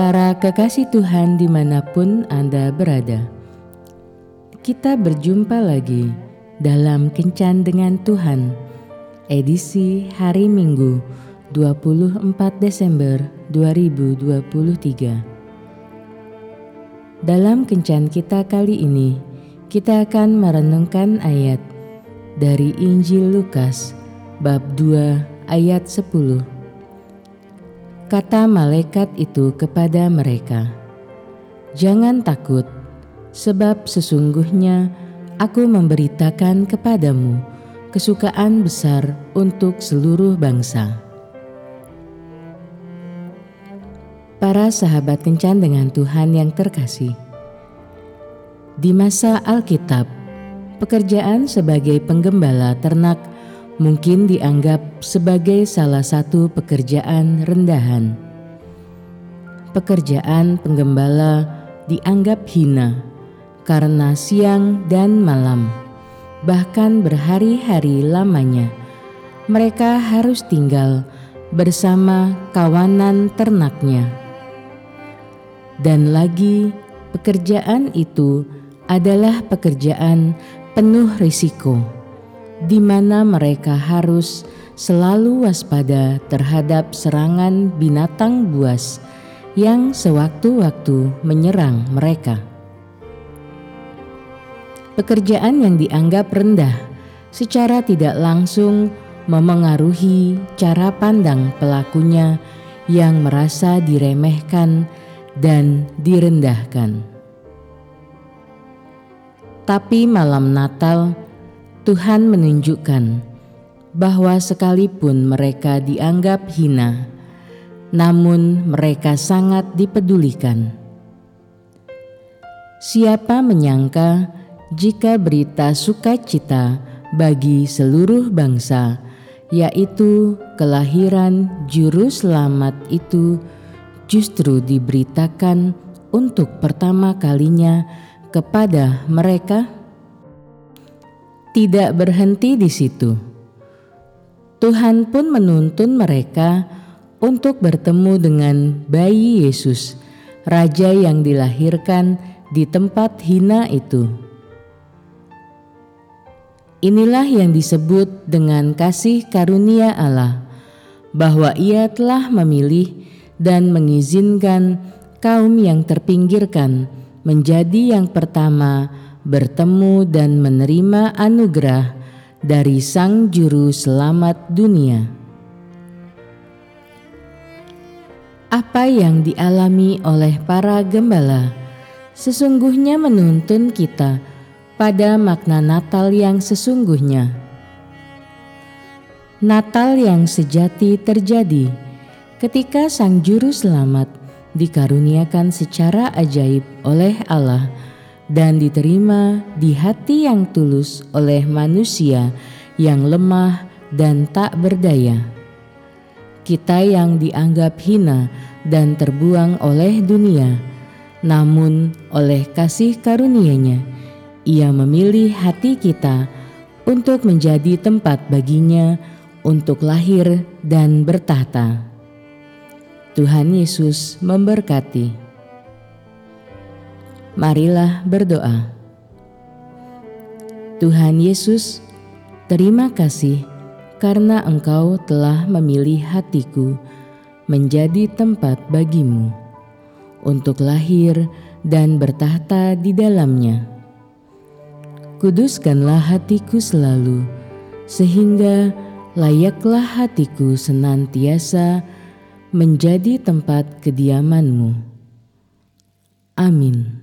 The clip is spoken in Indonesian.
Para kekasih Tuhan di mana pun Anda berada, kita berjumpa lagi dalam Kencan dengan Tuhan, edisi hari Minggu 24 Desember 2023. Dalam Kencan kita kali ini, kita akan merenungkan ayat dari Injil Lukas bab 2 ayat 10 Kata malaikat itu kepada mereka, "Jangan takut, sebab sesungguhnya aku memberitakan kepadamu kesukaan besar untuk seluruh bangsa." Para sahabat kencan dengan Tuhan yang terkasih, di masa Alkitab, pekerjaan sebagai penggembala ternak mungkin dianggap sebagai salah satu pekerjaan rendahan. Pekerjaan penggembala dianggap hina karena siang dan malam, bahkan berhari-hari lamanya, mereka harus tinggal bersama kawanan ternaknya. Dan lagi, pekerjaan itu adalah pekerjaan penuh risiko di mana mereka harus selalu waspada terhadap serangan binatang buas yang sewaktu-waktu menyerang mereka. Pekerjaan yang dianggap rendah secara tidak langsung memengaruhi cara pandang pelakunya yang merasa diremehkan dan direndahkan. Tapi malam Natal Tuhan menunjukkan bahwa sekalipun mereka dianggap hina, namun mereka sangat dipedulikan. Siapa menyangka jika berita sukacita bagi seluruh bangsa, yaitu kelahiran Juru Selamat itu, justru diberitakan untuk pertama kalinya kepada mereka? Tidak berhenti di situ. Tuhan pun menuntun mereka untuk bertemu dengan bayi Yesus, raja yang dilahirkan di tempat hina itu. Inilah yang disebut dengan kasih karunia Allah, bahwa Ia telah memilih dan mengizinkan kaum yang terpinggirkan menjadi yang pertama bertemu dan menerima anugerah dari Sang Juru Selamat dunia. Apa yang dialami oleh para gembala sesungguhnya menuntun kita pada makna Natal yang sesungguhnya. Natal yang sejati terjadi ketika Sang Juru Selamat dikaruniakan secara ajaib oleh Allah dan diterima di hati yang tulus oleh manusia yang lemah dan tak berdaya. Kita yang dianggap hina dan terbuang oleh dunia, namun oleh kasih karunia-Nya, Ia memilih hati kita untuk menjadi tempat baginya untuk lahir dan bertahta. Tuhan Yesus memberkati. Marilah berdoa. Tuhan Yesus, terima kasih karena Engkau telah memilih hatiku menjadi tempat bagimu untuk lahir dan bertahta di dalamnya. Kuduskanlah hatiku selalu, sehingga layaklah hatiku senantiasa menjadi tempat kediamanmu. Amin.